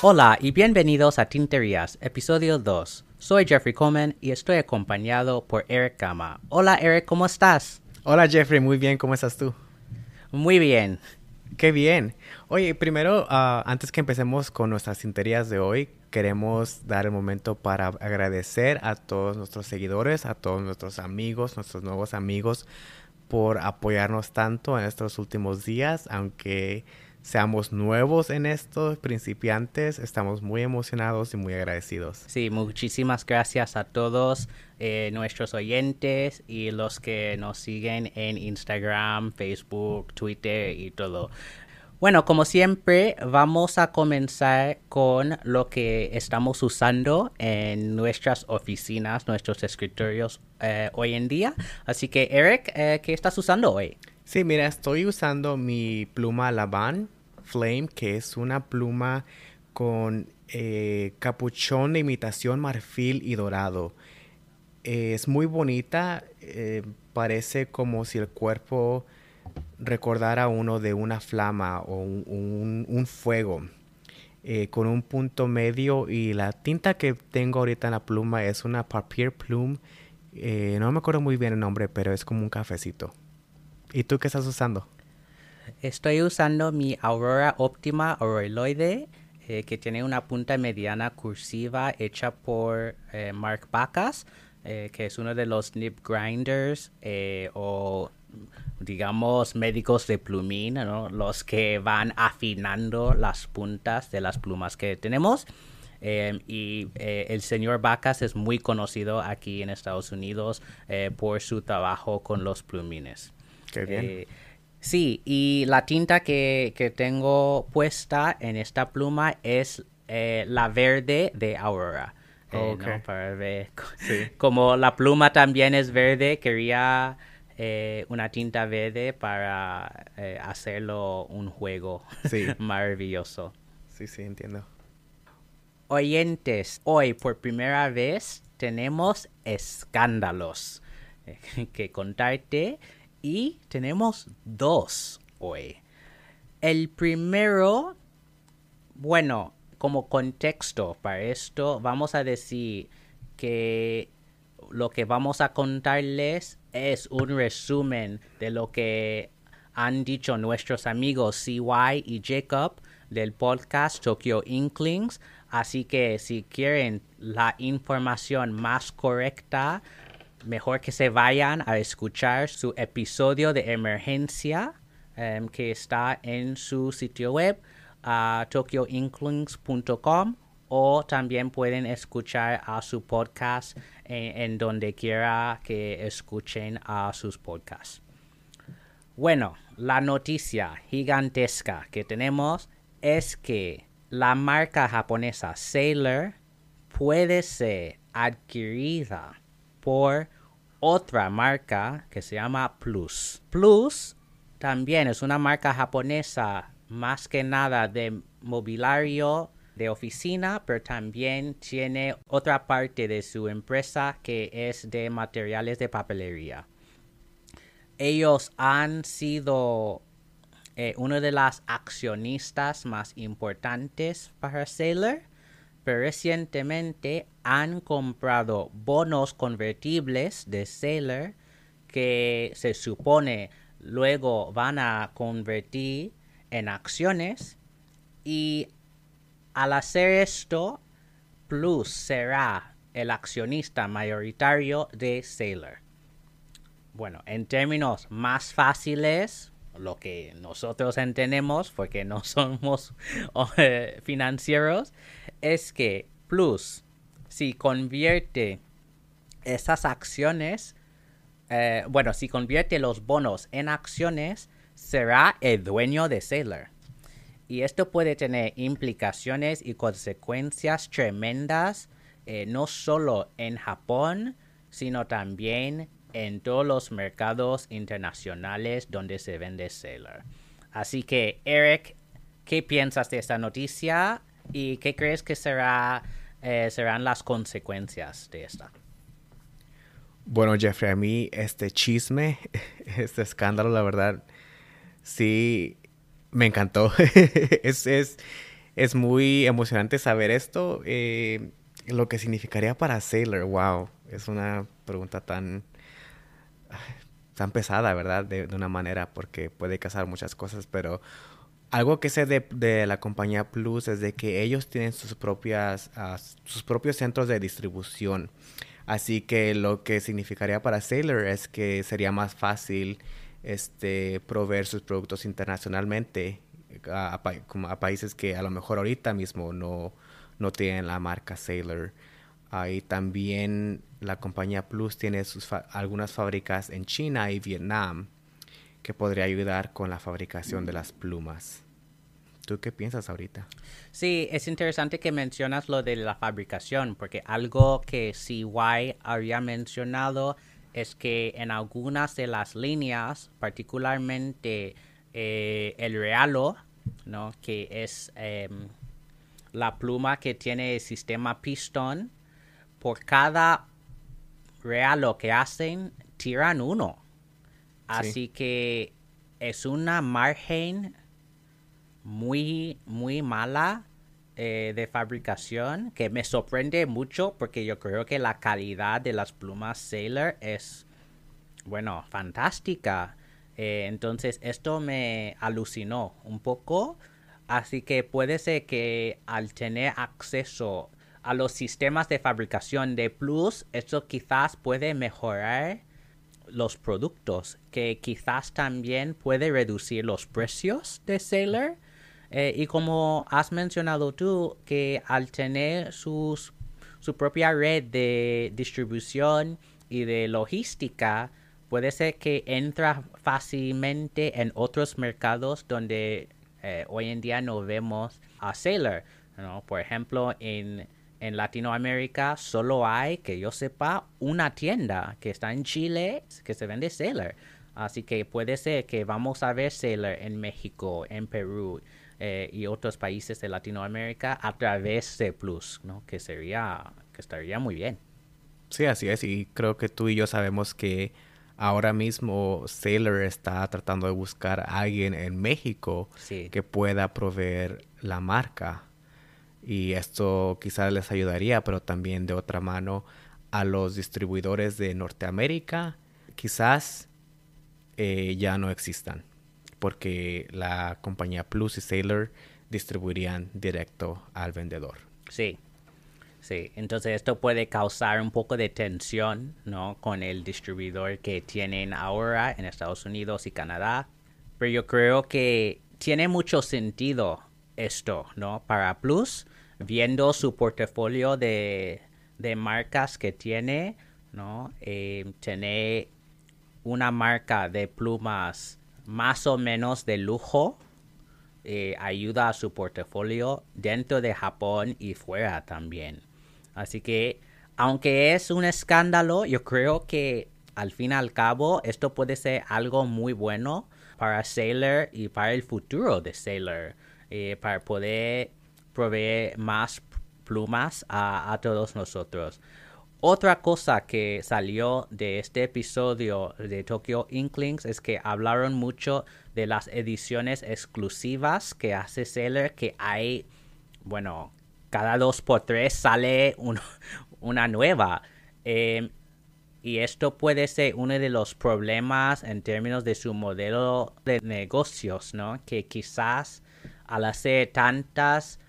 Hola y bienvenidos a Tinterías, episodio 2. Soy Jeffrey Coleman y estoy acompañado por Eric Gama. Hola Eric, ¿cómo estás? Hola Jeffrey, muy bien, ¿cómo estás tú? Muy bien. Qué bien. Oye, primero, ah, antes que empecemos con nuestras tinterías de hoy, queremos dar el momento para agradecer a todos nuestros seguidores, a todos nuestros amigos, nuestros nuevos amigos, por apoyarnos tanto en estos últimos días, aunque seamos nuevos en estos principiantes, estamos muy emocionados y muy agradecidos. Sí, muchísimas gracias a todos eh, nuestros oyentes y los que nos siguen en Instagram, Facebook, Twitter y todo. Bueno, como siempre, vamos a comenzar con lo que estamos usando en nuestras oficinas, nuestros escritorios eh, hoy en día. Así que, Eric, eh, ¿qué estás usando hoy? Sí, mira, estoy usando mi pluma Laban Flame, que es una pluma con eh, capuchón de imitación marfil y dorado. es muy bonita, parece como si el cuerpo recordar a uno de una flama o un, fuego eh, con un punto medio y la tinta que tengo ahorita en la pluma es una papier plume. Eh, no me acuerdo muy bien el nombre, pero es como un cafecito. ¿Y tú qué estás usando? Estoy usando mi Aurora Optima Aureloide, eh, que tiene una punta mediana cursiva hecha por Mark Bacas, que es uno de los nib grinders o digamos, médicos de plumín, los que van afinando las puntas de las plumas que tenemos. Em, y eh, el señor Vacas es muy conocido aquí en Estados Unidos eh, por su trabajo con los plumines. Qué bien. Eh, sí, y la tinta que, que, tengo puesta en esta pluma es la verde de Aurora. Para ver. Como la pluma también es verde, quería eh, una tinta verde para eh, hacerlo un juego maravilloso. Sí, sí, entiendo. Oyentes, hoy por primera vez tenemos escándalos que contarte y tenemos dos hoy. El primero, bueno, como contexto para esto, vamos a decir que lo que vamos a contarles es un resumen de lo que han dicho nuestros amigos CY y Jacob del podcast Tokyo Inklings. Así que si quieren la información más correcta, mejor que se vayan a escuchar su episodio de emergencia em, que está en su sitio web tokyoinklings.com o también pueden escuchar a su podcast en, donde quiera que escuchen a sus podcasts. Bueno, la noticia gigantesca que tenemos es que la marca japonesa Sailor puede ser adquirida por otra marca que se llama Plus. Plus también es una marca japonesa más que nada de mobiliario de oficina, pero también tiene otra parte de su empresa que es de materiales de papelería. Ellos han sido eh, uno de las accionistas más importantes para Sailor, recientemente han comprado bonos convertibles de Sailor que se supone luego van a convertir en acciones y al hacer esto, Plus será el accionista mayoritario de Sailor. Bueno, en términos más fáciles, lo que nosotros entendemos, porque no somos eh, financieros, es que Plus, si convierte esas acciones, eh, bueno, si convierte los bonos en acciones, será el dueño de Sailor. Y esto puede tener implicaciones y consecuencias tremendas, eh, no solo en Japón, sino también en todos los mercados internacionales donde se vende Sailor. Así que, Eric, ¿qué piensas de esta noticia y qué crees que será, eh, serán las consecuencias de esta? Bueno, Jeffrey, a mí este chisme, este escándalo, la verdad, sí, me encantó. es, es, es, muy emocionante saber esto. Eh, lo que significaría para Sailor, wow, es una pregunta tan, tan pesada, ¿verdad? De, una manera, porque puede casar muchas cosas, pero algo que sé de, la compañía Plus es de que ellos tienen sus propias, ah, sus propios centros de distribución. Así que lo que significaría para Sailor es que sería más fácil este, proveer sus productos internacionalmente a, países que a lo mejor ahorita mismo no, no tienen la marca Sailor. Ahí también la compañía Plus tiene sus algunas fábricas en China y Vietnam que podría ayudar con la fabricación de las plumas. ¿Tú qué piensas ahorita? Sí, es interesante que mencionas lo de la fabricación, porque algo que CY había mencionado es que en algunas de las líneas, particularmente eh, el realo, ¿no? que es em, la pluma que tiene el sistema pistón, por cada realo que hacen, tiran uno. Así que es una margen muy, muy mala eh, de fabricación que me sorprende mucho porque yo creo que la calidad de las plumas Sailor es, bueno, fantástica. Eh, entonces esto me alucinó un poco. Así que puede ser que al tener acceso a los sistemas de fabricación de Plus, esto quizás puede mejorar los productos, que quizás también puede reducir los precios de Sailor eh, y como has mencionado tú, que al tener su propia red de distribución y de logística, puede ser que entra fácilmente en otros mercados donde eh, hoy en día no vemos a Sailor. Por ejemplo, en, en Latinoamérica solo hay, que yo sepa, una tienda que está en Chile que se vende Sailor. Así que puede ser que vamos a ver Sailor en México, en Perú, eh, y otros países de Latinoamérica a través de Plus, ¿no? Que sería, que estaría muy bien. Sí, así es, y creo que tú y yo sabemos que ahora mismo Sailor está tratando de buscar a alguien en México que pueda proveer la marca. Y esto quizás les ayudaría, pero también de otra mano a los distribuidores de Norteamérica, quizás eh, ya no existan porque la compañía Plus y Sailor distribuirían directo al vendedor. Sí, sí. Entonces esto puede causar un poco de tensión, ¿no? Con el distribuidor que tienen ahora en Estados Unidos y Canadá. Pero yo creo que tiene mucho sentido esto, ¿no? Para Plus, viendo su portafolio de, de marcas que tiene, ¿no? Eh, una marca de plumas más o menos de lujo eh, ayuda a su portafolio dentro de Japón y fuera también. Así que, aunque es un escándalo, yo creo que al fin y al cabo esto puede ser algo muy bueno para Sailor y para el futuro de Sailor, eh, para poder proveer más plumas a todos nosotros. Otra cosa que salió de este episodio de Tokyo Inklings es que hablaron mucho de las ediciones exclusivas que hace Sailor, que hay, bueno, cada dos por tres sale una nueva. Em, y esto puede ser uno de los problemas en términos de su modelo de negocios, ¿no? Que quizás al hacer tantas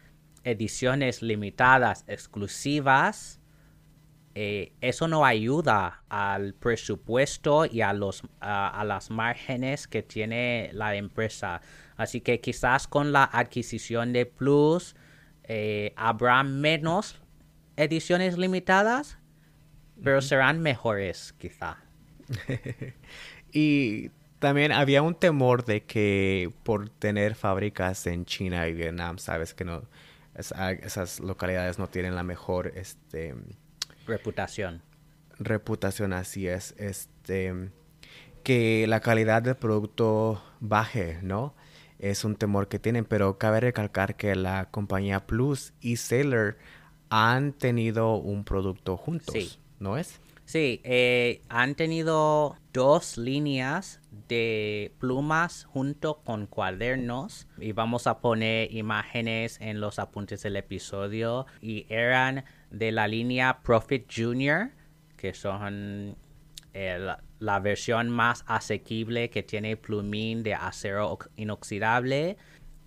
ediciones limitadas exclusivas, eh, eso no ayuda al presupuesto y a, los, a las márgenes que tiene la empresa. Así que quizás con la adquisición de Plus eh, habrá menos ediciones limitadas, pero serán mejores quizá. y también había un temor de que por tener fábricas en China y Vietnam, sabes que no esas localidades no tienen la mejor este Reputación. Reputación, así es. Este, que la calidad del producto baje, ¿no? Es un temor que tienen, pero cabe recalcar que la compañía Plus y Sailor han tenido un producto juntos, ¿no es? Sí, eh, han tenido dos líneas de plumas junto con cuadernos. Y vamos a poner imágenes en los apuntes del episodio. Y eran de la línea Profit Junior que son eh, la versión más asequible que tiene plumín de acero inoxidable.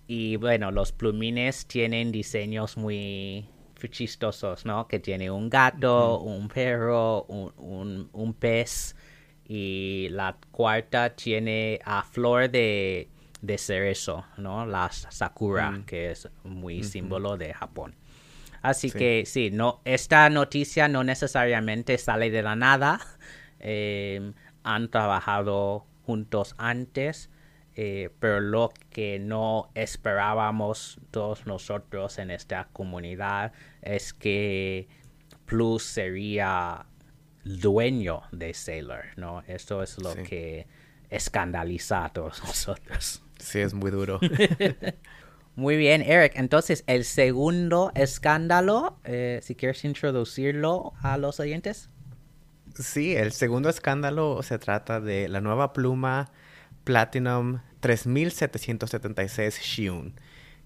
Y bueno los plumines tienen diseños muy chistosos, ¿no? Que tiene un gato, un perro, un, un, pez y la cuarta tiene a flor de, de cerezo, ¿no? La sakura, mm. que es muy símbolo de Japón. Así que sí, no, esta noticia no necesariamente sale de la nada. Em, han trabajado juntos antes, eh, pero lo que no esperábamos todos nosotros en esta comunidad es que Plus sería dueño de Sailor, ¿no? Eso es lo que escandaliza a todos nosotros. Sí, es muy duro. muy bien, Eric. Entonces, el segundo escándalo, eh, si quieres introducirlo a los oyentes. Sí, el segundo escándalo se trata de la nueva pluma Platinum 3776 Shiun,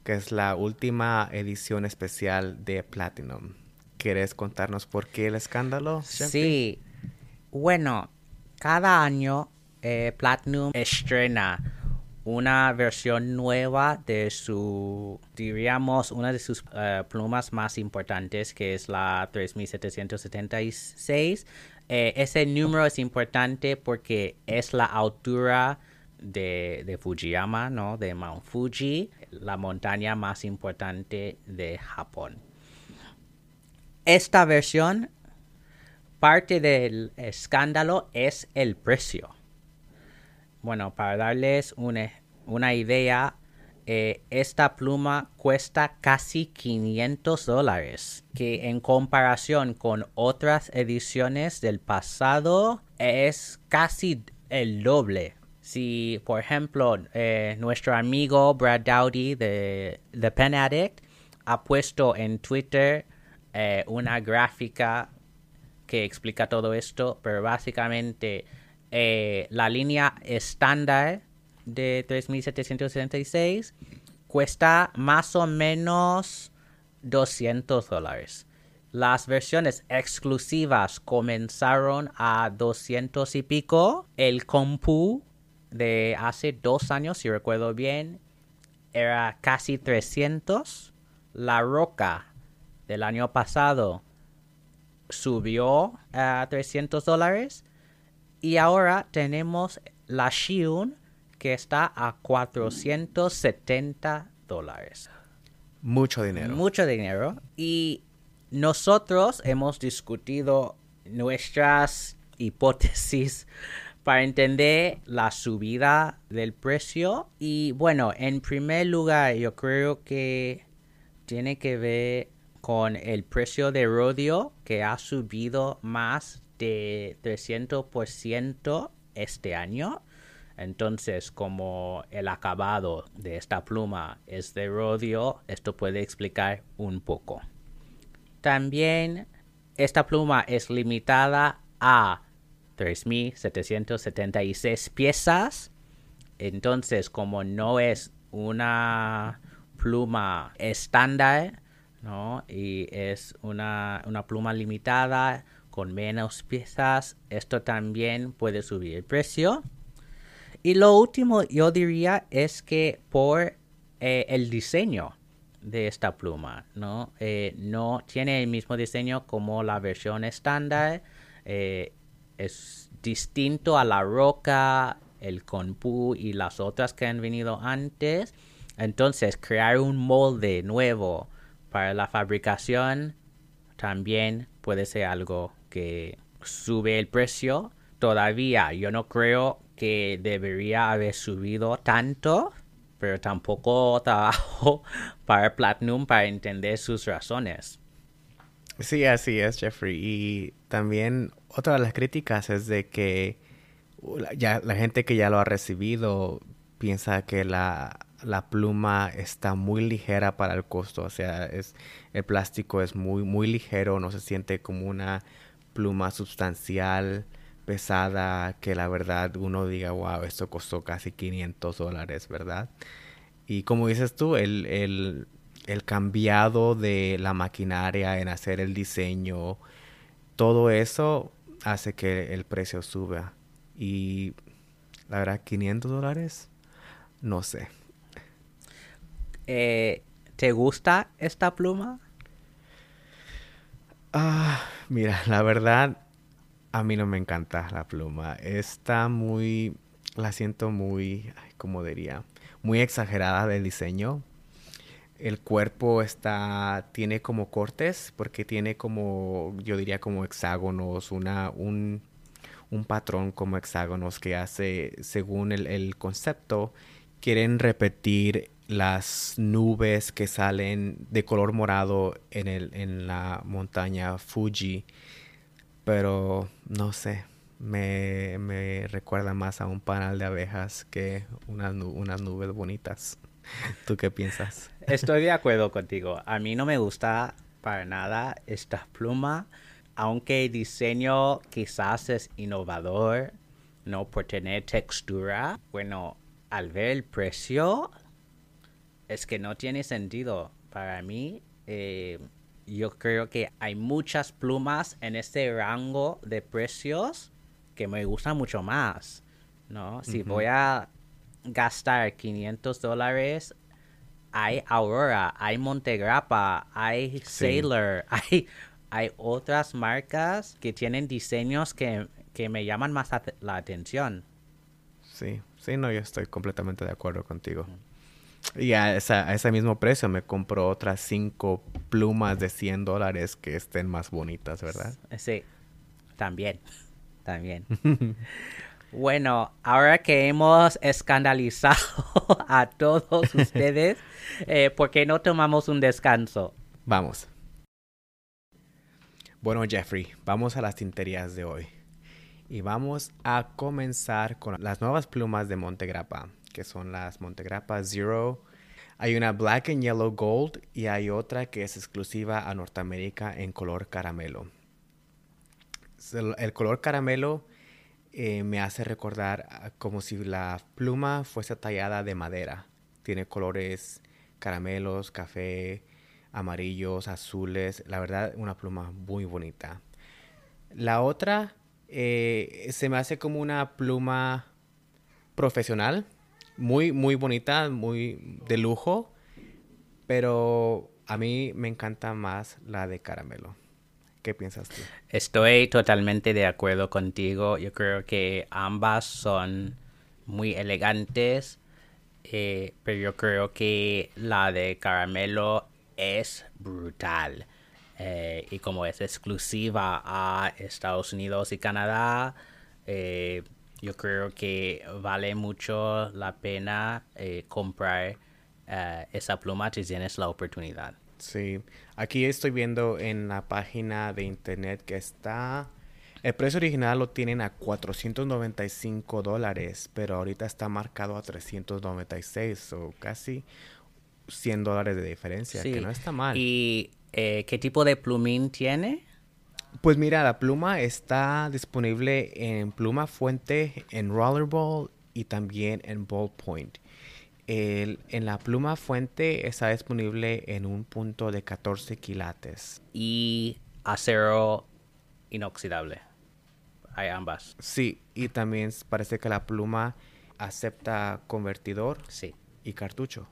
que es la última edición especial de Platinum. ¿Quieres contarnos por qué el escándalo? Sí. Bueno, cada año eh, Platinum estrena una versión nueva de su, diríamos, una de sus eh, plumas más importantes, que es la 3776. Eh, ese número es importante porque es la altura de, de, Fujiyama, ¿no? De Mount Fuji, la montaña más importante de Japón. Esta versión, parte del escándalo es el precio. Bueno, para darles una, una idea, eh, esta pluma cuesta casi 500 dólares, que en comparación con otras ediciones del pasado es casi el doble. Si, por ejemplo, eh, nuestro amigo Brad Dowdy de The Pen Addict ha puesto en Twitter eh, una gráfica que explica todo esto, pero básicamente la línea estándar de 3.776 cuesta más o menos 200 dólares. Las versiones exclusivas comenzaron a 200 y pico. El compu de hace dos años, si recuerdo bien, era casi 300. La roca del año pasado subió a 300 dólares. Y ahora tenemos la Shiun que está a 470 dólares. Mucho dinero. Mucho dinero. Y nosotros hemos discutido nuestras hipótesis para entender la subida del precio. Y bueno, en primer lugar, yo creo que tiene que ver con el precio de rodio que ha subido más de 300% este año. Entonces, como el acabado de esta pluma es de rodio, esto puede explicar un poco. También esta pluma es limitada a 3.776 piezas. Entonces, como no es una pluma estándar, ¿no? Y es una, una pluma limitada con menos piezas, esto también puede subir el precio. Y lo último yo diría es que por eh, el diseño de esta pluma, ¿no? Eh, no tiene el mismo diseño como la versión estándar. Eh, es distinto a la roca, el conpu y las otras que han venido antes. Entonces, crear un molde nuevo para la fabricación también puede ser algo que sube el precio. Todavía yo no creo que debería haber subido tanto, pero tampoco trabajo para Platinum para entender sus razones. Sí, así es, Jeffrey. Y también otra de las críticas es de que ya, la gente que ya lo ha recibido piensa que la, la pluma está muy ligera para el costo. O sea, es, el plástico es muy, muy ligero, no se siente como una pluma sustancial, pesada, que la verdad uno diga, wow, esto costó casi 500 dólares, ¿verdad? Y como dices tú, el, el, el cambiado de la maquinaria en hacer el diseño, todo eso hace que el precio suba. Y la verdad, 500 dólares, no sé. Eh, ¿Te gusta esta pluma? Ah, mira, la verdad, a mí no me encanta la pluma. Está muy, la siento muy, como diría, muy exagerada del diseño. El cuerpo está, tiene como cortes, porque tiene como, yo diría como hexágonos, una, un, un patrón como hexágonos que hace, según el, el concepto, quieren repetir las nubes que salen de color morado en, el, en la montaña Fuji. Pero no sé, me, me recuerda más a un panal de abejas que unas, unas nubes bonitas. ¿Tú qué piensas? Estoy de acuerdo contigo. A mí no me gusta para nada esta pluma, aunque el diseño quizás es innovador, no por tener textura. Bueno, al ver el precio, es que no tiene sentido. Para mí, eh, yo creo que hay muchas plumas en este rango de precios que me gustan mucho más. ¿no? Si voy a gastar 500 dólares, hay Aurora, hay Montegrappa, hay Sailor, hay, hay otras marcas que tienen diseños que, que me llaman más la atención. Sí, sí, no, yo estoy completamente de acuerdo contigo. Y a, ese mismo precio me compro otras cinco plumas de 100 dólares que estén más bonitas, ¿verdad? Sí, también, también. bueno, ahora que hemos escandalizado a todos ustedes, eh, ¿por qué no tomamos un descanso? Vamos. Bueno, Jeffrey, vamos a las tinterías de hoy. Y vamos a comenzar con las nuevas plumas de Montegrappa que son las Montegrappa Zero. Hay una Black and Yellow Gold y hay otra que es exclusiva a Norteamérica en color caramelo. El, color caramelo eh, me hace recordar como si la pluma fuese tallada de madera. Tiene colores caramelos, café, amarillos, azules. La verdad, una pluma muy bonita. La otra eh, se me hace como una pluma profesional muy, muy bonita, muy de lujo, pero a mí me encanta más la de caramelo. ¿Qué piensas tú? Estoy totalmente de acuerdo contigo. Yo creo que ambas son muy elegantes, eh, pero yo creo que la de caramelo es brutal. Eh, y como es exclusiva a Estados Unidos y Canadá, eh, yo creo que vale mucho la pena eh, comprar eh, esa pluma si tienes la oportunidad. Sí, aquí estoy viendo en la página de internet que está... El precio original lo tienen a 495 dólares, pero ahorita está marcado a 396, o casi 100 dólares de diferencia, que no está mal. ¿Y eh, qué tipo de plumín tiene? Pues mira, la pluma está disponible en pluma fuente, en rollerball y también en ballpoint. El, en la pluma fuente está disponible en un punto de 14 quilates. Y acero inoxidable. Hay ambas. Sí, y también parece que la pluma acepta convertidor sí. y cartucho.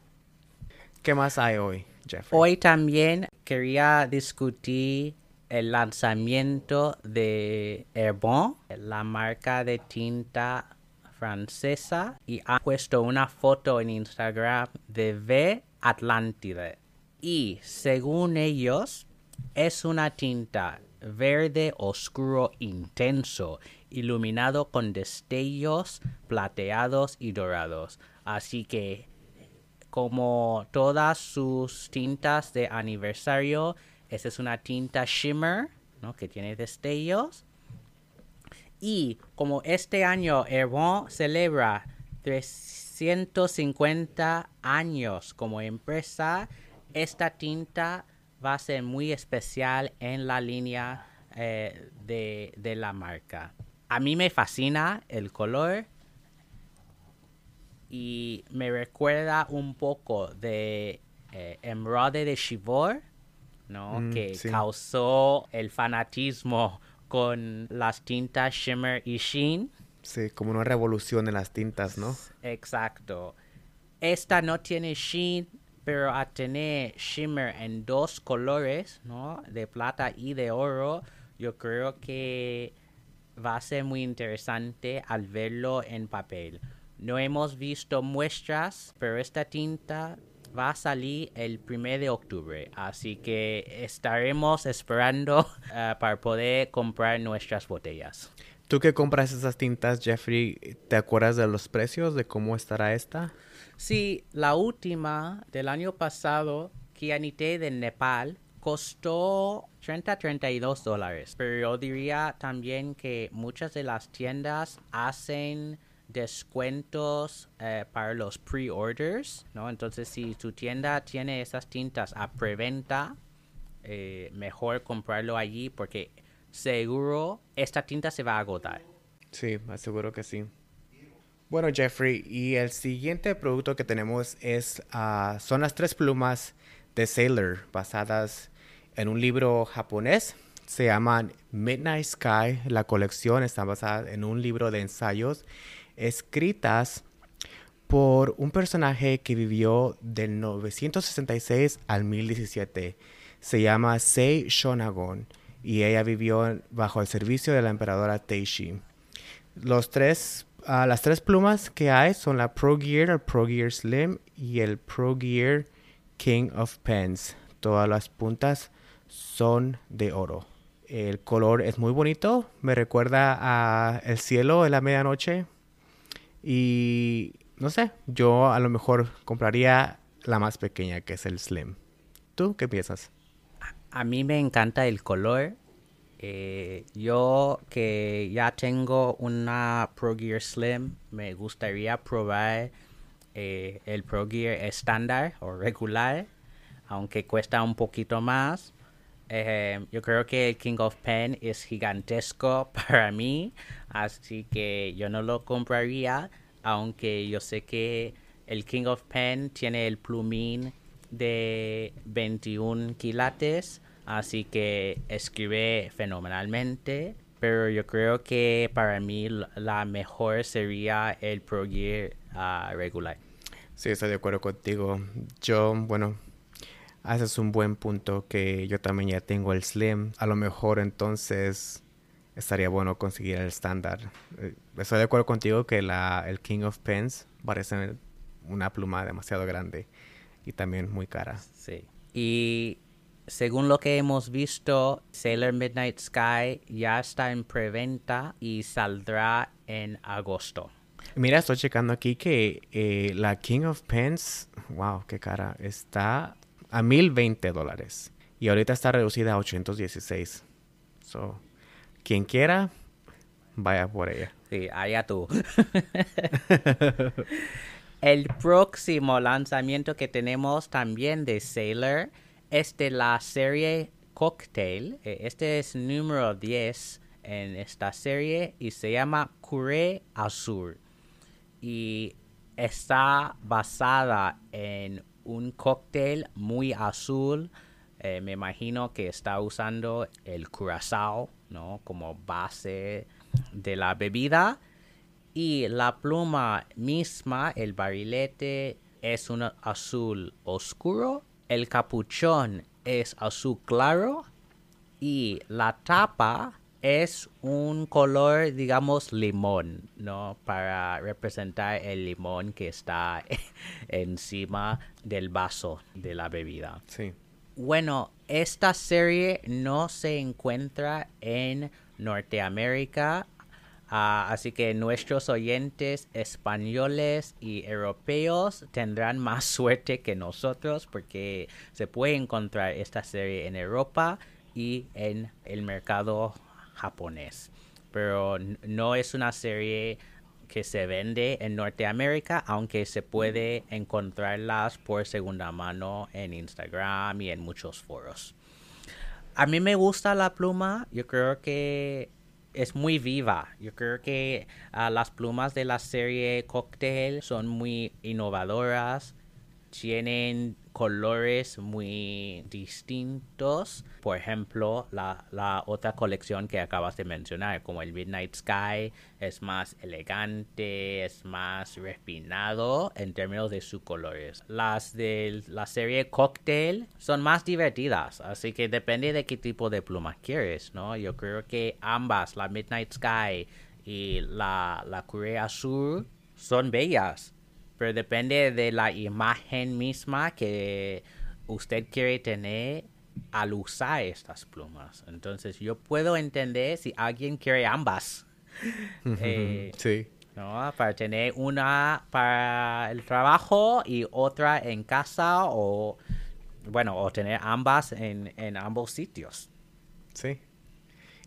¿Qué más hay hoy, Jeffrey? Hoy también quería discutir el lanzamiento de Herbon, la marca de tinta francesa, y ha puesto una foto en Instagram de V Atlántide. Y según ellos, es una tinta verde oscuro intenso, iluminado con destellos plateados y dorados. Así que, como todas sus tintas de aniversario, esta es una tinta shimmer, ¿no? Que tiene destellos. Y como este año Herbon celebra 350 años como empresa, esta tinta va a ser muy especial en la línea eh, de, de la marca. A mí me fascina el color y me recuerda un poco de eh, de Shivor, ¿no? Mm, que sí. causó el fanatismo con las tintas Shimmer y Sheen. Sí, como una revolución en las tintas, ¿no? Exacto. Esta no tiene Sheen, pero a tener Shimmer en dos colores, ¿no? De plata y de oro, yo creo que va a ser muy interesante al verlo en papel. No hemos visto muestras, pero esta tinta va a salir el 1 de octubre, así que estaremos esperando eh, para poder comprar nuestras botellas. Tú que compras esas tintas, Jeffrey, ¿te acuerdas de los precios, de cómo estará esta? Sí, la última del año pasado, Kianite de Nepal, costó 30-32 dólares. Pero yo diría también que muchas de las tiendas hacen descuentos eh, para los pre-orders, ¿no? Entonces, si tu tienda tiene esas tintas a preventa, eh, mejor comprarlo allí porque seguro esta tinta se va a agotar. Sí, aseguro que sí. Bueno, Jeffrey, y el siguiente producto que tenemos es, ah, son las tres plumas de Sailor basadas en un libro japonés. Se llaman Midnight Sky. La colección está basada en un libro de ensayos escritas por un personaje que vivió del 966 al 1017. Se llama Sei Shonagon y ella vivió bajo el servicio de la emperadora Teishi. Los tres, ah, las tres plumas que hay son la Pro Gear, el Pro Gear Slim y el Pro Gear King of Pens. Todas las puntas son de oro. El color es muy bonito, me recuerda a el cielo en la medianoche. Y no sé, yo a lo mejor compraría la más pequeña que es el Slim. ¿Tú qué piensas? A mí me encanta el color. Eh, yo que ya tengo una Pro Gear Slim, me gustaría probar eh, el Pro Gear estándar o regular, aunque cuesta un poquito más. Eh, yo creo que el King of Pen es gigantesco para mí, así que yo no lo compraría, aunque yo sé que el King of Pen tiene el plumín de 21 quilates, así que escribe fenomenalmente. Pero yo creo que para mí la mejor sería el Pro Gear ah, regular. Sí, estoy de acuerdo contigo. Yo, bueno, haces un buen punto que yo también ya tengo el Slim. A lo mejor entonces estaría bueno conseguir el estándar. Eh, Estoy de acuerdo contigo que la, el King of Pens parece una pluma demasiado grande y también muy cara. Sí. Y según lo que hemos visto, Sailor Midnight Sky ya está en preventa y saldrá en agosto. Mira, estoy checando aquí que eh, la King of Pens, wow, qué cara, está a 1020 dólares. Y ahorita está reducida a 816. So, quien quiera, vaya por ella. Sí, allá tú. El próximo lanzamiento que tenemos también de Sailor es de la serie Cocktail. Eh, Este es número 10 en esta serie y se llama Curé Azul. Y está basada en un cóctel muy azul. Eh, me imagino que está usando el curazao, Como base de la bebida. Y la pluma misma, el barilete, es un azul oscuro. El capuchón es azul claro. Y la tapa es un color, digamos, limón, ¿no? Para representar el limón que está encima del vaso de la bebida. Sí. Bueno, esta serie no se encuentra en Norteamérica, ah, así que nuestros oyentes españoles y europeos tendrán más suerte que nosotros porque se puede encontrar esta serie en Europa y en el mercado japonés. Pero no es una serie que se vende en Norteamérica, aunque se puede encontrarlas por segunda mano en Instagram y en muchos foros. A mí me gusta la pluma, yo creo que es muy viva. Yo creo que ah, las plumas de la serie Cocktail son muy innovadoras, tienen colores muy distintos. Por ejemplo, la, otra colección que acabas de mencionar, como el Midnight Sky, es más elegante, es más refinado en términos de sus colores. Las de la serie Cocktail son más divertidas, así que depende de qué tipo de plumas quieres, ¿no? Yo creo que ambas, la Midnight Sky y la, la Azul, son bellas pero depende de la imagen misma que usted quiere tener al usar estas plumas. Entonces yo puedo entender si alguien quiere ambas. Eh, sí. ¿no? Para tener una para el trabajo y otra en casa o, bueno, o tener ambas en, en ambos sitios. Sí.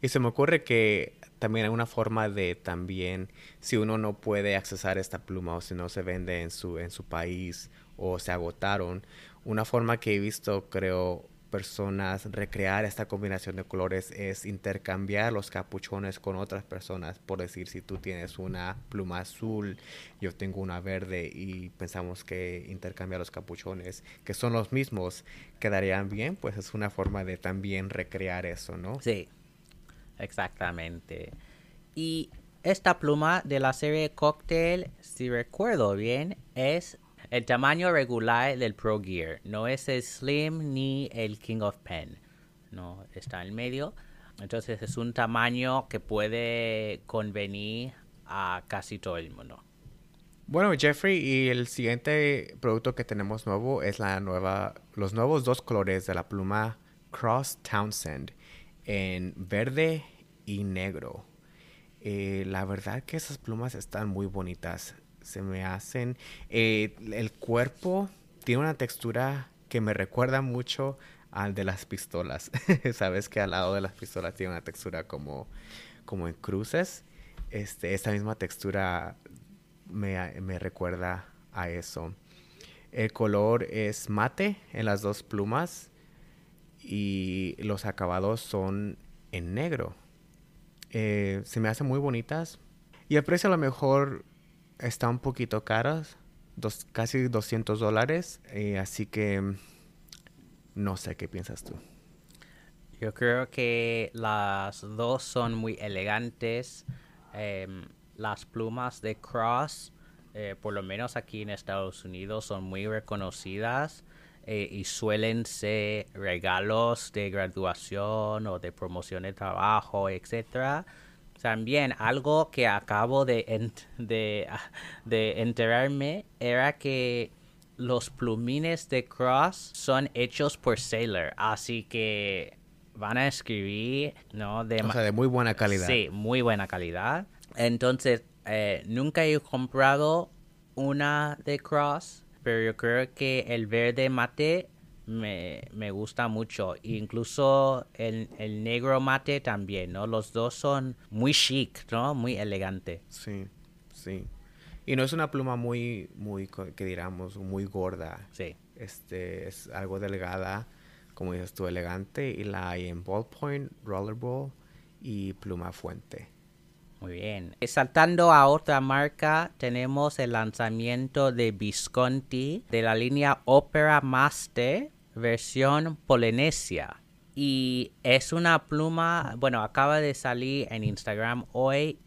Y se me ocurre que también hay una forma de también, si uno no puede accesar esta pluma o si no se vende en su, en su país o se agotaron, una forma que he visto, creo, personas recrear esta combinación de colores es intercambiar los capuchones con otras personas. Por decir, si tú tienes una pluma azul, yo tengo una verde y pensamos que intercambiar los capuchones, que son los mismos, quedarían bien, pues es una forma de también recrear eso, ¿no? Sí. Exactamente. Y esta pluma de la serie Cocktail, si recuerdo bien, es el tamaño regular del Pro Gear. No es el Slim ni el King of Pen. No, está en medio. Entonces es un tamaño que puede convenir a casi todo el mundo. Bueno, Jeffrey, y el siguiente producto que tenemos nuevo es la nueva, los nuevos dos colores de la pluma Cross Townsend en verde y negro. Eh, la verdad que esas plumas están muy bonitas. Se me hacen... Eh, el cuerpo tiene una textura que me recuerda mucho al de las pistolas. Sabes que al lado de las pistolas tiene una textura como, como en cruces. Este, esta misma textura me, me recuerda a eso. El color es mate en las dos plumas y los acabados son en negro. Eh, se me hacen muy bonitas y el precio a lo mejor está un poquito caros, dos, casi 200 dólares, eh, así que no sé qué piensas tú. Yo creo que las dos son muy elegantes. Em, las plumas de Cross, eh, por lo menos aquí en Estados Unidos, son muy reconocidas. Eh, y suelen ser regalos de graduación o de promoción de trabajo, etcétera. También algo que acabo de, de, de enterarme era que los plumines de Cross son hechos por Sailor, así que van a escribir, ¿no? De, o sea, de muy buena calidad. Sí, muy buena calidad. Entonces, eh, nunca he comprado una de Cross, pero yo creo que el verde mate me, gusta mucho. Incluso el, negro mate también, ¿no? Los dos son muy chic, ¿no? Muy elegante. Sí, sí. Y no es una pluma muy, muy, que diríamos, muy gorda. Sí. Este, es algo delgada, como dices tú, elegante. Y la hay en ballpoint, rollerball y pluma fuente. Muy bien. Saltando a otra marca, tenemos el lanzamiento de Visconti de la línea Opera Master versión Polinesia. Y es una pluma, bueno, acaba de salir en Instagram hoy.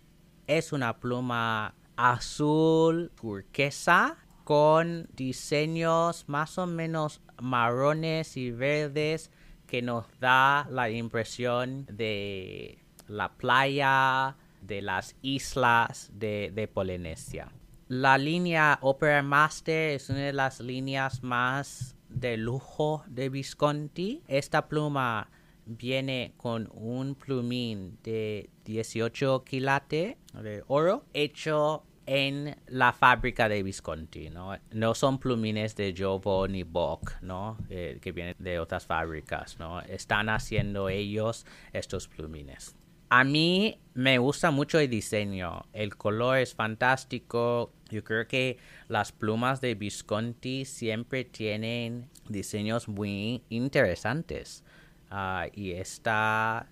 Es una pluma azul turquesa con diseños más o menos marrones y verdes que nos da la impresión de la playa, de las islas de, Polinesia. La línea Opera Master es una de las líneas más de lujo de Visconti. Esta pluma viene con un plumín de 18 quilates de oro hecho en la fábrica de Visconti, ¿no? No son plumines de Jovo ni Bock, ¿no? Eh, que vienen de otras fábricas, ¿no? Están haciendo ellos estos plumines. A mí me gusta mucho el diseño. El color es fantástico. Yo creo que las plumas de Visconti siempre tienen diseños muy interesantes. ah, y está,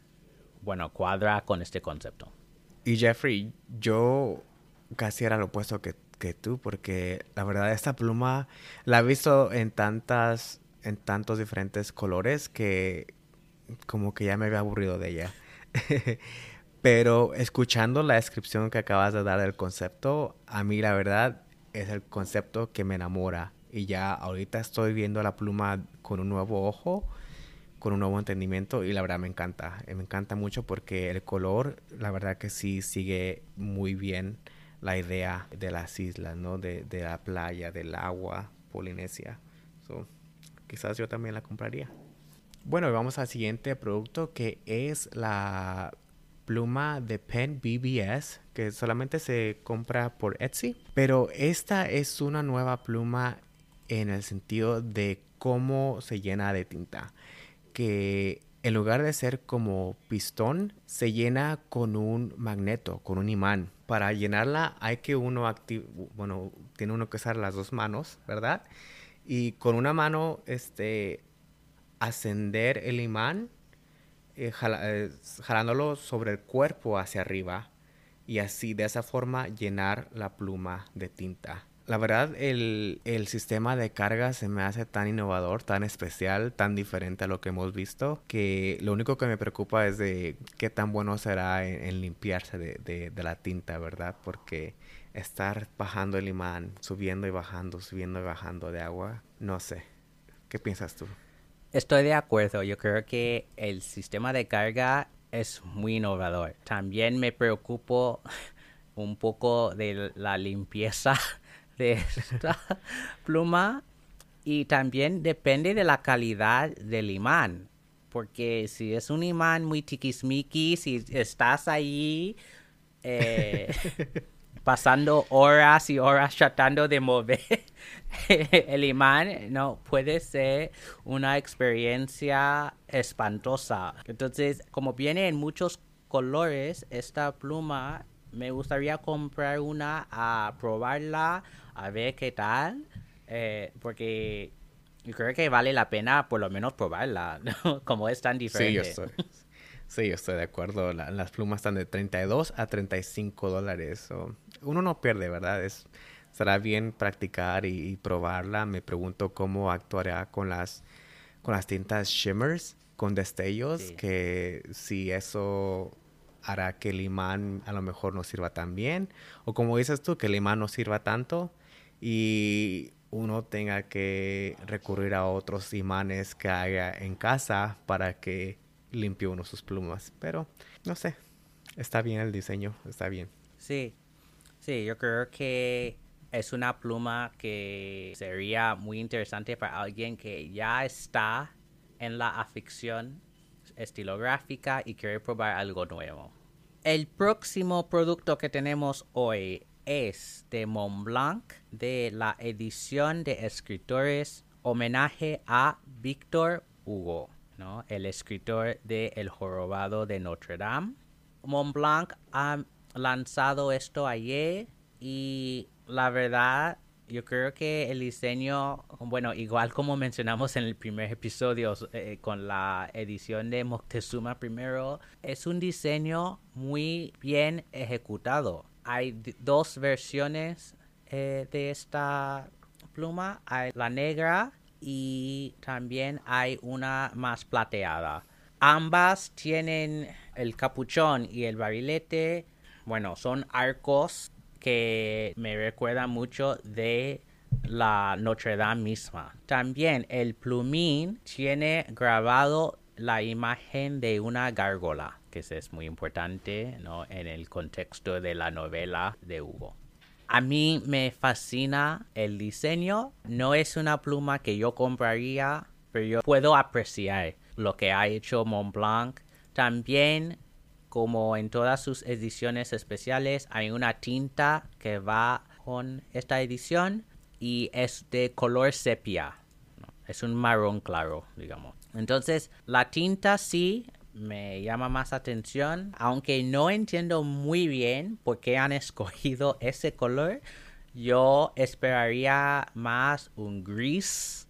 bueno, cuadra con este concepto. Y Jeffrey, yo casi era lo opuesto que, que tú, porque la verdad esta pluma la he visto en tantas, en tantos diferentes colores que como que ya me había aburrido de ella. Pero escuchando la descripción que acabas de dar del concepto, a mí la verdad es el concepto que me enamora. Y ya ahorita estoy viendo la pluma con un nuevo ojo, con un nuevo entendimiento y la verdad me encanta. Eh, me encanta mucho porque el color, la verdad que sí sigue muy bien la idea de las islas, ¿no? De, la playa, del agua, Polinesia. So, quizás yo también la compraría. Bueno, vamos al siguiente producto que es la pluma de Pen BBS que solamente se compra por Etsy. Pero esta es una nueva pluma en el sentido de cómo se llena de tinta. Que en lugar de ser como pistón, se llena con un magneto, con un imán. Para llenarla hay que uno bueno, tiene uno que usar las dos manos, ¿verdad? Y con una mano, este, ascender el imán eh, eh, jalándolo sobre el cuerpo hacia arriba y así de esa forma llenar la pluma de tinta. La verdad, el, sistema de carga se me hace tan innovador, tan especial, tan diferente a lo que hemos visto, que lo único que me preocupa es de qué tan bueno será en, limpiarse de, de, la tinta, ¿verdad? Porque estar bajando el imán, subiendo y bajando, subiendo y bajando de agua, no sé. ¿Qué piensas tú? Estoy de acuerdo. Yo creo que el sistema de carga es muy innovador. También me preocupo un poco de la limpieza de esta pluma y también depende de la calidad del imán. Porque si es un imán muy tiquismiquis, si estás ahí eh, pasando horas y horas tratando de mover el imán, no, puede ser una experiencia espantosa. Entonces, como viene en muchos colores, esta pluma me gustaría comprar una a probarla, a ver qué tal, eh, porque yo creo que vale la pena por lo menos probarla, como es tan diferente. Sí, yo estoy, sí, yo estoy de acuerdo. las plumas están de 32 a 35 dólares uno no pierde, ¿verdad? Es, será bien practicar y, probarla. Me pregunto cómo actuará con las, con las tintas shimmers, con destellos, que si eso hará que el imán a lo mejor no sirva tan bien, o como dices tú, que el imán no sirva tanto y uno tenga que recurrir a otros imanes que haya en casa para que limpie uno sus plumas. Pero, no sé, está bien el diseño, está bien. Sí, Sí, yo creo que es una pluma que sería muy interesante para alguien que ya está en la afición estilográfica y quiere probar algo nuevo. El próximo producto que tenemos hoy es de Montblanc de la edición de escritores homenaje a Víctor Hugo, el escritor de El jorobado de Notre Dame. Montblanc ha lanzado esto ayer y la verdad yo creo que el diseño, bueno, igual como mencionamos en el primer episodio eh, con la edición de Moctezuma primero, es un diseño muy bien ejecutado. Hay dos versiones eh, de esta pluma, hay la negra y también hay una más plateada. Ambas tienen el capuchón y el barilete bueno, son arcos que me recuerdan mucho de la Notre Dame misma. También el plumín tiene grabado la imagen de una gárgola, que es muy importante ¿no? en el contexto de la novela de Hugo. A mí me fascina el diseño. No es una pluma que yo compraría, pero yo puedo apreciar lo que ha hecho Montblanc. También como en todas sus ediciones especiales, hay una tinta que va con esta edición y es de color sepia. Es un marrón claro, digamos. Entonces, la tinta sí me llama más atención, aunque no entiendo muy bien por qué han escogido ese color. Yo esperaría más un gris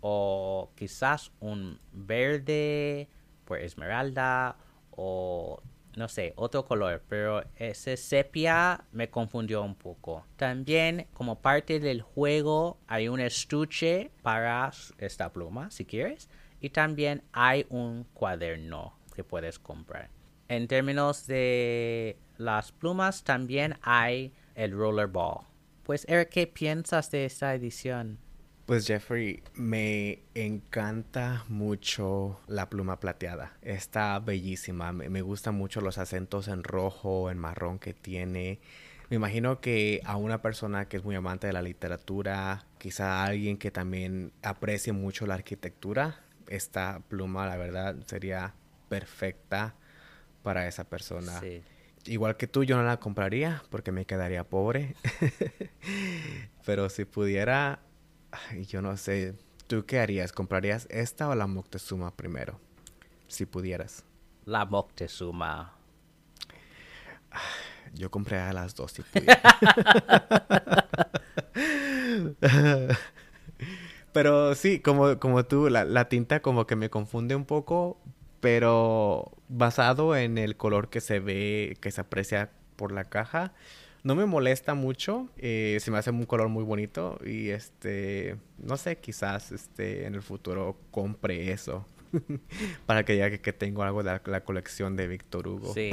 o quizás un verde por esmeralda o no sé, otro color, pero ese sepia me confundió un poco. También como parte del juego hay un estuche para esta pluma, si quieres, y también hay un cuaderno que puedes comprar. En términos de las plumas también hay el rollerball. Pues Eric, ¿qué piensas de esta edición? Pues Jeffrey, me encanta mucho la pluma plateada. Está bellísima. Me, gustan mucho los acentos en rojo, en marrón que tiene. Me imagino que a una persona que es muy amante de la literatura, quizá alguien que también aprecie mucho la arquitectura, esta pluma, la verdad, sería perfecta para esa persona. Igual que tú, yo no la compraría porque me quedaría pobre. Pero si pudiera, yo no sé, ¿tú qué harías? ¿Comprarías esta o la Moctezuma primero? Si pudieras. La Moctezuma. Yo compraría las dos si pudiera. Pero sí, como, como tú, la, la, tinta como que me confunde un poco, pero basado en el color que se ve, que se aprecia por la caja, no me molesta mucho, eh, se me hace un color muy bonito y este, no sé, quizás este, en el futuro compre eso para que diga que, tengo algo de la, colección de Víctor Hugo. Sí.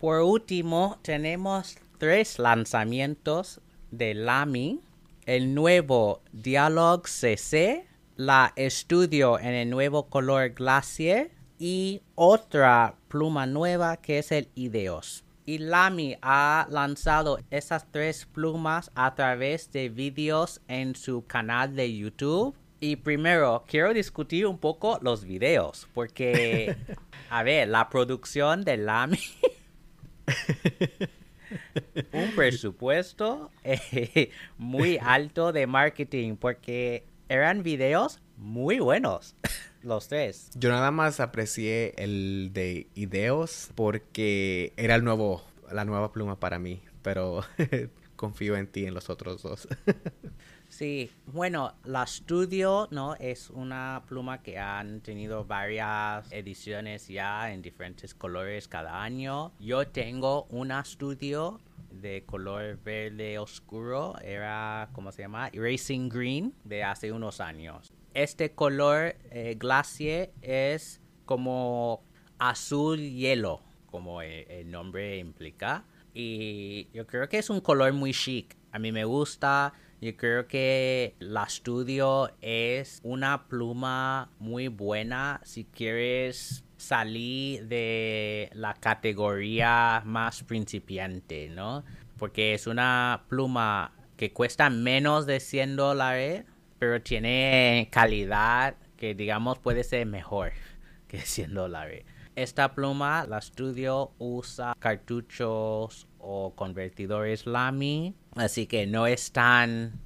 Por último, tenemos tres lanzamientos de Lamy, el nuevo Dialog CC, la Estudio en el nuevo color Glacier y otra pluma nueva que es el Ideos. Y Lamy ha lanzado esas tres plumas a través de vídeos en su canal de YouTube. Y primero, quiero discutir un poco los videos, porque, a ver, la producción de Lamy, un presupuesto eh, muy alto de marketing, porque eran videos muy buenos. Los tres. Yo nada más aprecié el de Ideos porque era el nuevo, la nueva pluma para mí, pero confío en ti en los otros dos. sí, bueno, la Studio, ¿no? Es una pluma que han tenido varias ediciones ya en diferentes colores cada año. Yo tengo una Studio de color verde oscuro, era, ¿cómo se llama? Racing Green, de hace unos años este color eh, glacier es como azul hielo, como el, nombre implica. Y yo creo que es un color muy chic. A mí me gusta. Yo creo que la Studio es una pluma muy buena si quieres salir de la categoría más principiante, ¿no? Porque es una pluma que cuesta menos de 100 dólares pero tiene calidad que digamos puede ser mejor que 100 dólares. Esta pluma, la estudio usa cartuchos o convertidores Lamy, así que no es tan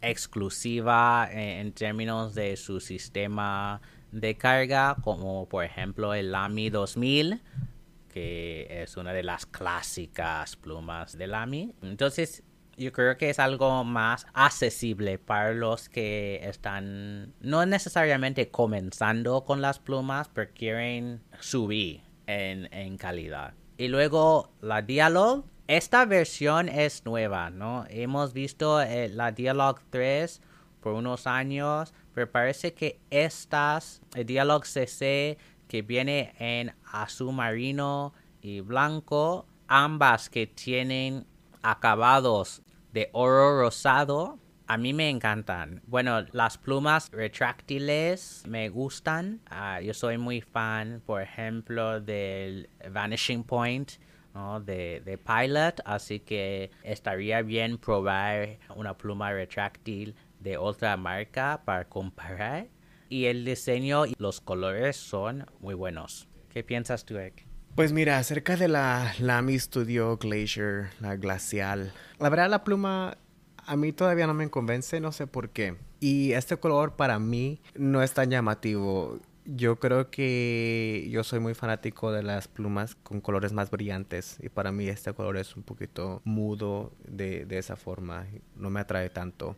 exclusiva en, términos de su sistema de carga como por ejemplo el Lamy 2000 que es una de las clásicas plumas de Lamy. Entonces yo creo que es algo más accesible para los que están no necesariamente comenzando con las plumas, pero quieren subir en, calidad. Y luego la Dialog. Esta versión es nueva, ¿no? Hemos visto eh, la Dialog 3 por unos años, pero parece que estas, el Dialog CC que viene en azul marino y blanco, ambas que tienen acabados de oro rosado. A mí me encantan. Bueno, las plumas retráctiles me gustan. Ah, yo soy muy fan, por ejemplo, del Vanishing Point. De, de, Pilot, así que estaría bien probar una pluma retráctil de otra marca para comparar. Y el diseño y los colores son muy buenos. ¿Qué piensas tú, Eric? Pues mira, acerca de la Lamy Studio Glacier, la glacial, la verdad la pluma a mí todavía no me convence, no sé por qué. Y este color para mí no es tan llamativo. Yo creo que yo soy muy fanático de las plumas con colores más brillantes y para mí este color es un poquito mudo de, de esa forma, no me atrae tanto.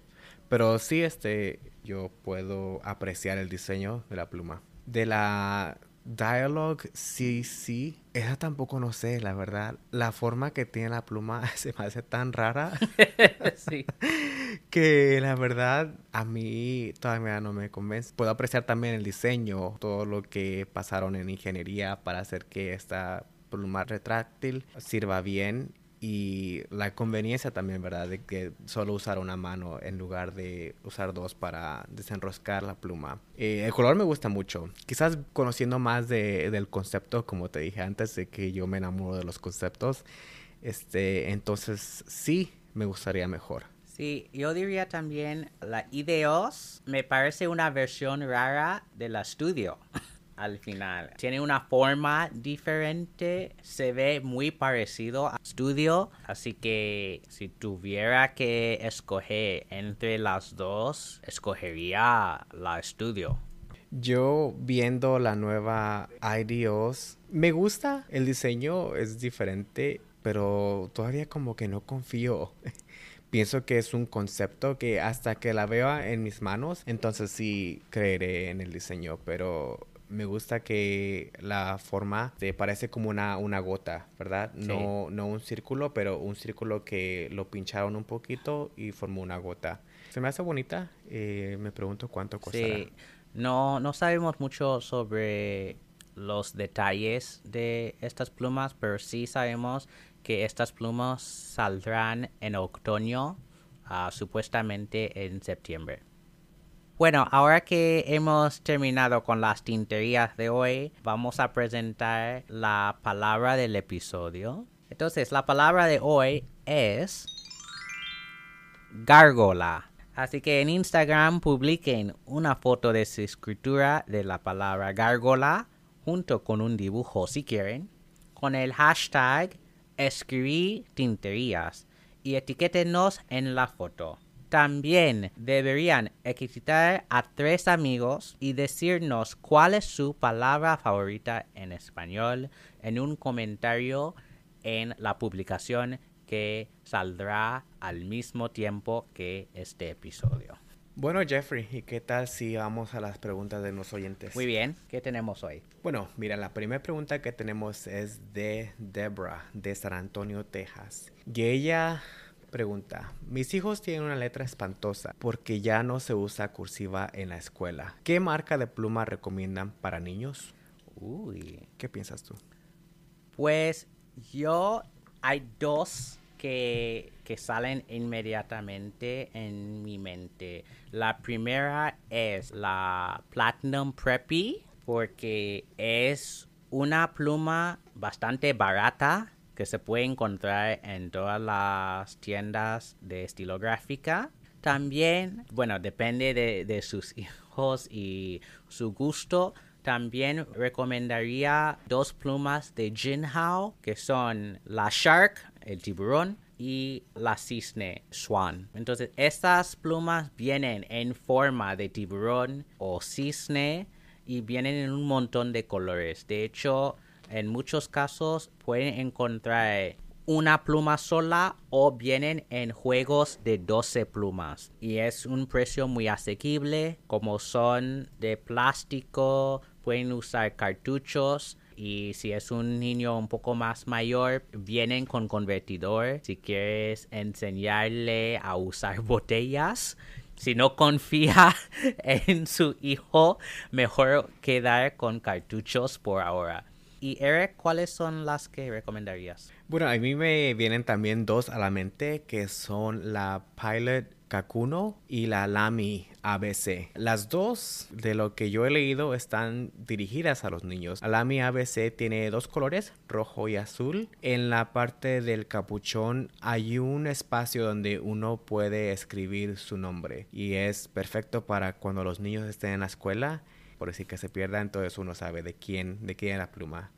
Pero sí, este, yo puedo apreciar el diseño de la pluma. De la Dialogue, sí. Esa tampoco no sé, la verdad. La forma que tiene la pluma se me hace tan rara. sí. Que la verdad a mí todavía no me convence. Puedo apreciar también el diseño, todo lo que pasaron en ingeniería para hacer que esta pluma retráctil sirva bien y la conveniencia también, ¿verdad? De que solo usar una mano en lugar de usar dos para desenroscar la pluma. Eh, el color me gusta mucho. Quizás conociendo más de, del concepto, como te dije antes, de que yo me enamoro de los conceptos, este, entonces sí me gustaría mejor. Sí, yo diría también la Ideos me parece una versión rara de la Studio. al final. Tiene una forma diferente, se ve muy parecido a Studio, así que si tuviera que escoger entre las dos, escogería la Studio. Yo viendo la nueva IDOS, me gusta, el diseño es diferente, pero todavía como que no confío. Pienso que es un concepto que hasta que la vea en mis manos, entonces sí creeré en el diseño, pero me gusta que la forma te parece como una, una gota, ¿verdad? No, no un círculo, pero un círculo que lo pincharon un poquito y formó una gota. Se me hace bonita. Eh, me pregunto cuánto costará. Sí, no, no sabemos mucho sobre los detalles de estas plumas, pero sí sabemos que estas plumas saldrán en otoño, uh, supuestamente en septiembre. Bueno, ahora que hemos terminado con las tinterías de hoy, vamos a presentar la palabra del episodio. Entonces, la palabra de hoy es gárgola. Así que en Instagram publiquen una foto de su escritura de la palabra gárgola junto con un dibujo si quieren, con el hashtag escribí y etiquétenos en la foto. También deberían etiquetar a tres amigos y decirnos cuál es su palabra favorita en español en un comentario en la publicación que saldrá al mismo tiempo que este episodio. Bueno, Jeffrey, ¿y qué tal si vamos a las preguntas de los oyentes? Muy bien, ¿qué tenemos hoy? Bueno, mira, la primera pregunta que tenemos es de Debra, de San Antonio, Texas. Y ella Pregunta. Mis hijos tienen una letra espantosa porque ya no se usa cursiva en la escuela. ¿Qué marca de pluma recomiendan para niños? Uy. ¿Qué piensas tú? Pues yo hay dos que, que salen inmediatamente en mi mente. La primera es la Platinum Preppy porque es una pluma bastante barata que se puede encontrar en todas las tiendas de estilográfica. También, bueno, depende de, sus hijos y su gusto. También recomendaría dos plumas de Jinhao, que son la Shark, el tiburón, y la cisne swan. Entonces, estas plumas vienen en forma de tiburón o cisne y vienen en un montón de colores. De hecho, en muchos casos pueden encontrar una pluma sola o vienen en juegos de 12 plumas. Y es un precio muy asequible como son de plástico pueden usar cartuchos. Y si es un niño un poco más mayor vienen con convertidor si quieres enseñarle a usar botellas. Si no confía en su hijo mejor quedar con cartuchos por ahora y Eric, ¿cuáles son las que recomendarías? Bueno, a mí me vienen también dos a la mente que son la Pilot Kakuno y la Lamy ABC. Las dos, de lo que yo he leído, están dirigidas a los niños. La Lamy ABC tiene dos colores, rojo y azul. En la parte del capuchón hay un espacio donde uno puede escribir su nombre y es perfecto para cuando los niños estén en la escuela por decir que se pierda, entonces uno sabe de quién, de quién es la pluma.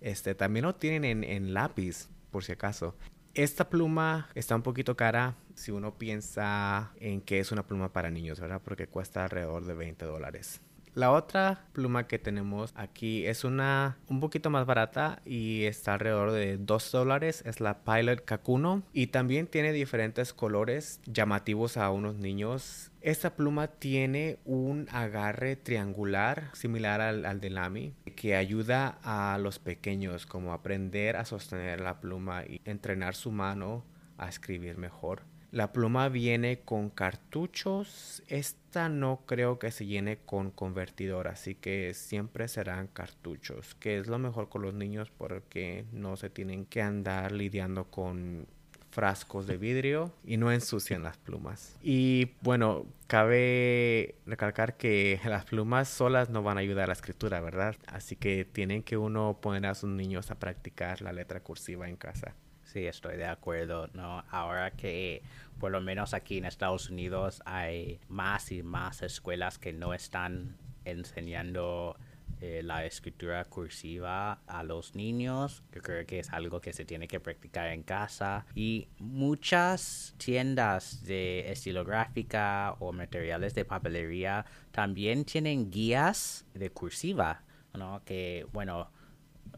Este, también lo tienen en, lápiz, por si acaso. Esta pluma está un poquito cara si uno piensa en que es una pluma para niños, ¿verdad? Porque cuesta alrededor de 20 dólares. La otra pluma que tenemos aquí es una un poquito más barata y está alrededor de 2 dólares. Es la Pilot Kakuno y también tiene diferentes colores llamativos a unos niños. Esta pluma tiene un agarre triangular similar al, al de Lamy que ayuda a los pequeños como aprender a sostener la pluma y entrenar su mano a escribir mejor. La pluma viene con cartuchos. Esta no creo que se llene con convertidor, así que siempre serán cartuchos, que es lo mejor con los niños porque no se tienen que andar lidiando con frascos de vidrio y no ensucian las plumas. Y bueno, cabe recalcar que las plumas solas no van a ayudar a la escritura, ¿verdad? Así que tienen que uno poner a sus niños a practicar la letra cursiva en casa. Sí, estoy de acuerdo, ¿no? Ahora que por lo menos aquí en Estados Unidos hay más y más escuelas que no están enseñando eh, la escritura cursiva a los niños. Yo creo que es algo que se tiene que practicar en casa. Y muchas tiendas de estilográfica o materiales de papelería también tienen guías de cursiva, ¿no? Que, bueno,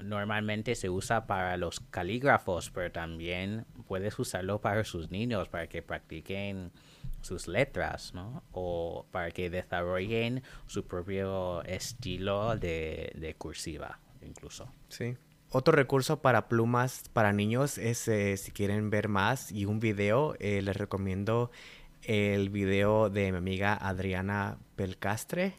normalmente se usa para los calígrafos, pero también puedes usarlo para sus niños, para que practiquen sus letras, ¿no? O para que desarrollen su propio estilo de, cursiva, incluso. Sí. Otro recurso para plumas para niños es, eh, si quieren ver más y un video, eh, les recomiendo el video de mi amiga Adriana Pelcastre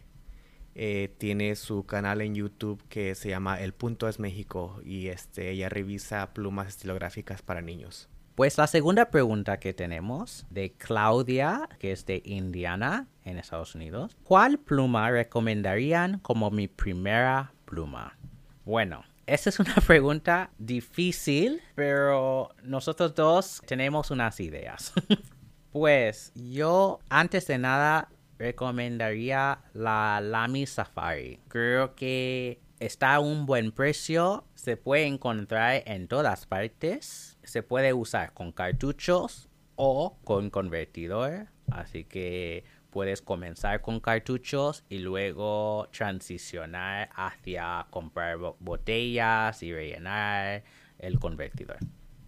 eh, tiene su canal en YouTube que se llama El Punto es México y este, ella revisa plumas estilográficas para niños. Pues la segunda pregunta que tenemos de Claudia, que es de Indiana, en Estados Unidos. ¿Cuál pluma recomendarían como mi primera pluma? Bueno, esa es una pregunta difícil, pero nosotros dos tenemos unas ideas. pues yo, antes de nada, recomendaría la Lamy Safari. Creo que está a un buen precio, se puede encontrar en todas partes, se puede usar con cartuchos o con convertidor, así que puedes comenzar con cartuchos y luego transicionar hacia comprar botellas y rellenar el convertidor.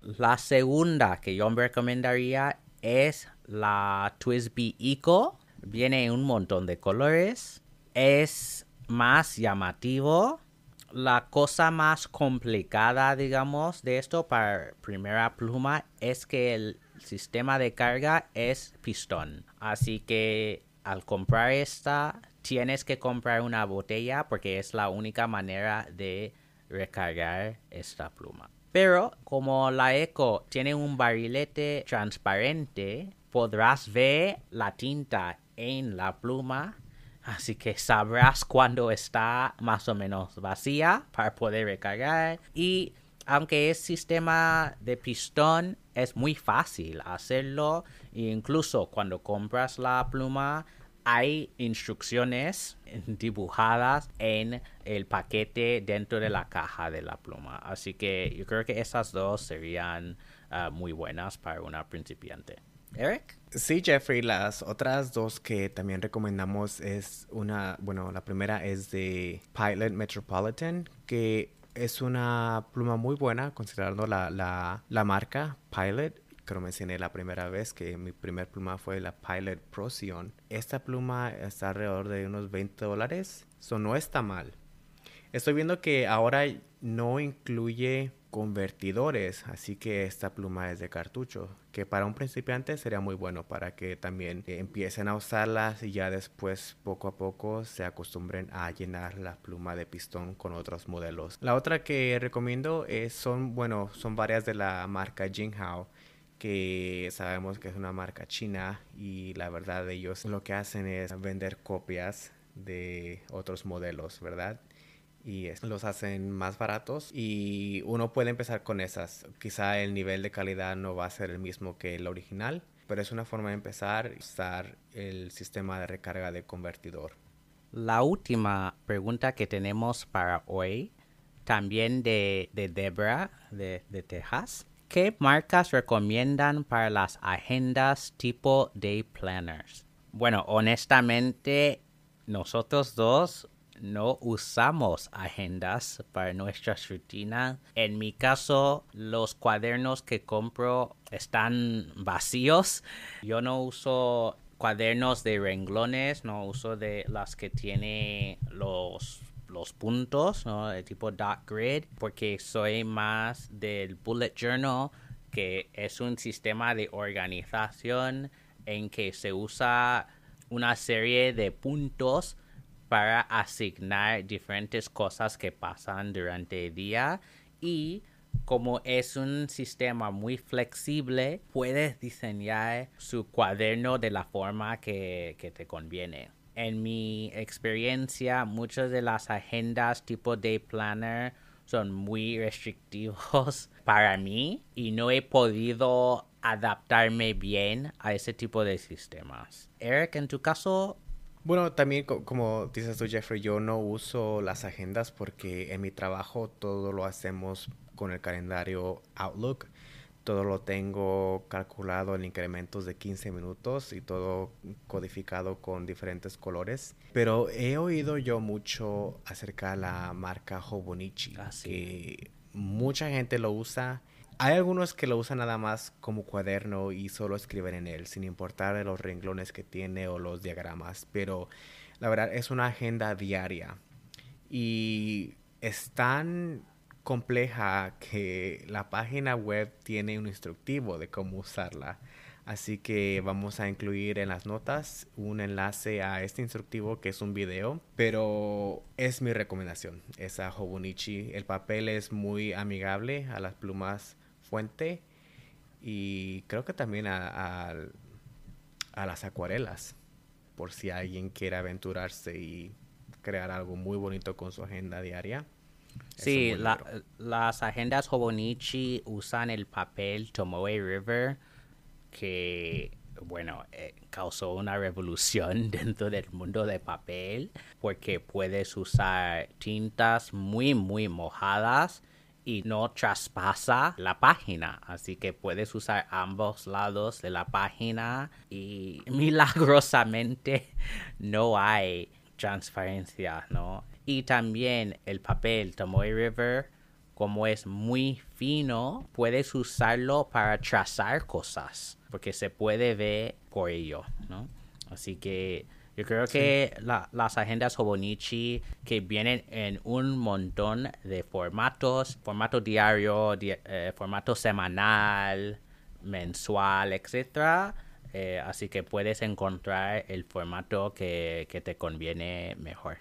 La segunda que yo me recomendaría es la Twisby Eco viene un montón de colores, es más llamativo. La cosa más complicada, digamos, de esto para primera pluma es que el sistema de carga es pistón. Así que al comprar esta, tienes que comprar una botella porque es la única manera de recargar esta pluma. Pero como la Eco tiene un barilete transparente, podrás ver la tinta en la pluma. Así que sabrás cuando está más o menos vacía para poder recargar. Y aunque es sistema de pistón, es muy fácil hacerlo. Incluso cuando compras la pluma, hay instrucciones dibujadas en el paquete dentro de la caja de la pluma. Así que yo creo que esas dos serían ah, muy buenas para una principiante. Eric? Sí, Jeffrey, las otras dos que también recomendamos es una, bueno, la primera es de Pilot Metropolitan, que es una pluma muy buena considerando la, la, la marca Pilot. Creo mencioné la primera vez que mi primer pluma fue la Pilot Procyon. Esta pluma está alrededor de unos 20 dólares, eso no está mal. Estoy viendo que ahora no incluye convertidores, así que esta pluma es de cartucho, que para un principiante sería muy bueno para que también empiecen a usarlas y ya después poco a poco se acostumbren a llenar la pluma de pistón con otros modelos. La otra que recomiendo es, son, bueno, son varias de la marca Jinghao que sabemos que es una marca china y la verdad ellos lo que hacen es vender copias de otros modelos, ¿verdad? Y los hacen más baratos y uno puede empezar con esas. Quizá el nivel de calidad no va a ser el mismo que el original, pero es una forma de empezar usar el sistema de recarga de convertidor. La última pregunta que tenemos para hoy, también de, de Debra de, de Texas. ¿Qué marcas recomiendan para las agendas tipo day planners? Bueno, honestamente, nosotros dos no usamos agendas para nuestras rutinas. En mi caso, los cuadernos que compro están vacíos. Yo no uso cuadernos de renglones, no uso de las que tiene los los puntos, ¿no? El tipo dot grid, porque soy más del bullet journal, que es un sistema de organización en que se usa una serie de puntos para asignar diferentes cosas que pasan durante el día y como es un sistema muy flexible, puedes diseñar su cuaderno de la forma que, que te conviene. En mi experiencia, muchas de las agendas tipo Day Planner son muy restrictivos para mí y no he podido adaptarme bien a ese tipo de sistemas. Eric, en tu caso, bueno, también como dices tú, Jeffrey, yo no uso las agendas porque en mi trabajo todo lo hacemos con el calendario Outlook. Todo lo tengo calculado en incrementos de 15 minutos y todo codificado con diferentes colores. Pero he oído yo mucho acerca de la marca Hobonichi, Ah, sí. que mucha gente lo usa. Hay algunos que lo usan nada más como cuaderno y solo escriben en él, sin importar los renglones que tiene o los diagramas. Pero la verdad es una agenda diaria. Y es tan compleja que la página web tiene un instructivo de cómo usarla. Así que vamos a incluir en las notas un enlace a este instructivo que es un video, pero es mi recomendación, esa Hobonichi. El papel es muy amigable a las plumas fuente y creo que también a, a, a las acuarelas, por si alguien quiere aventurarse y crear algo muy bonito con su agenda diaria. Sí, la- las agendas Hobonichi usan el papel Tomoe River, que, bueno, eh, causó una revolución dentro del mundo de papel, porque puedes usar tintas muy, muy mojadas y no traspasa la página. Así que puedes usar ambos lados de la página y milagrosamente no hay transparencia, ¿no? Y también el papel Tomoe River, como es muy fino, puedes usarlo para trazar cosas, porque se puede ver por ello, ¿no? Así que yo creo que la- las agendas Hobonichi que vienen en un montón de formatos, formato diario, di- eh, formato semanal, mensual, etcétera. eh, así que puedes encontrar el formato que, que te conviene mejor.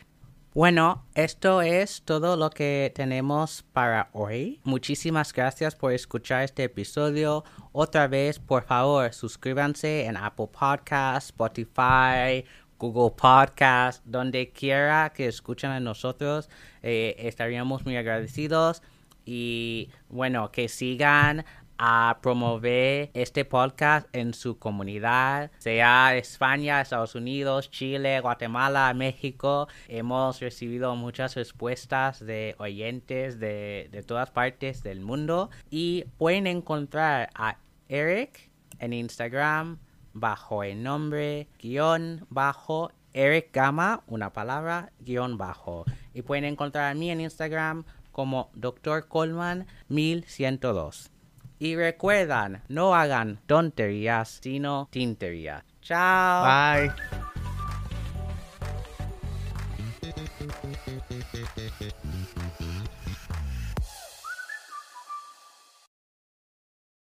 Bueno, esto es todo lo que tenemos para hoy. Muchísimas gracias por escuchar este episodio. Otra vez, por favor, suscríbanse en Apple Podcasts, Spotify, Google Podcasts, donde quiera que escuchen a nosotros. eh, estaríamos muy agradecidos. Y bueno, que sigan a promover este podcast en su comunidad, sea España, Estados Unidos, Chile, Guatemala, México. Hemos recibido muchas respuestas de oyentes de, de todas partes del mundo y pueden encontrar a Eric en Instagram bajo el nombre guion bajo Eric Gama, una palabra, guion bajo. Y pueden encontrar a mí en Instagram como Dr. Coleman 1102. Y recuerdan, no hagan tonterías, sino tinterías. Chao. Bye.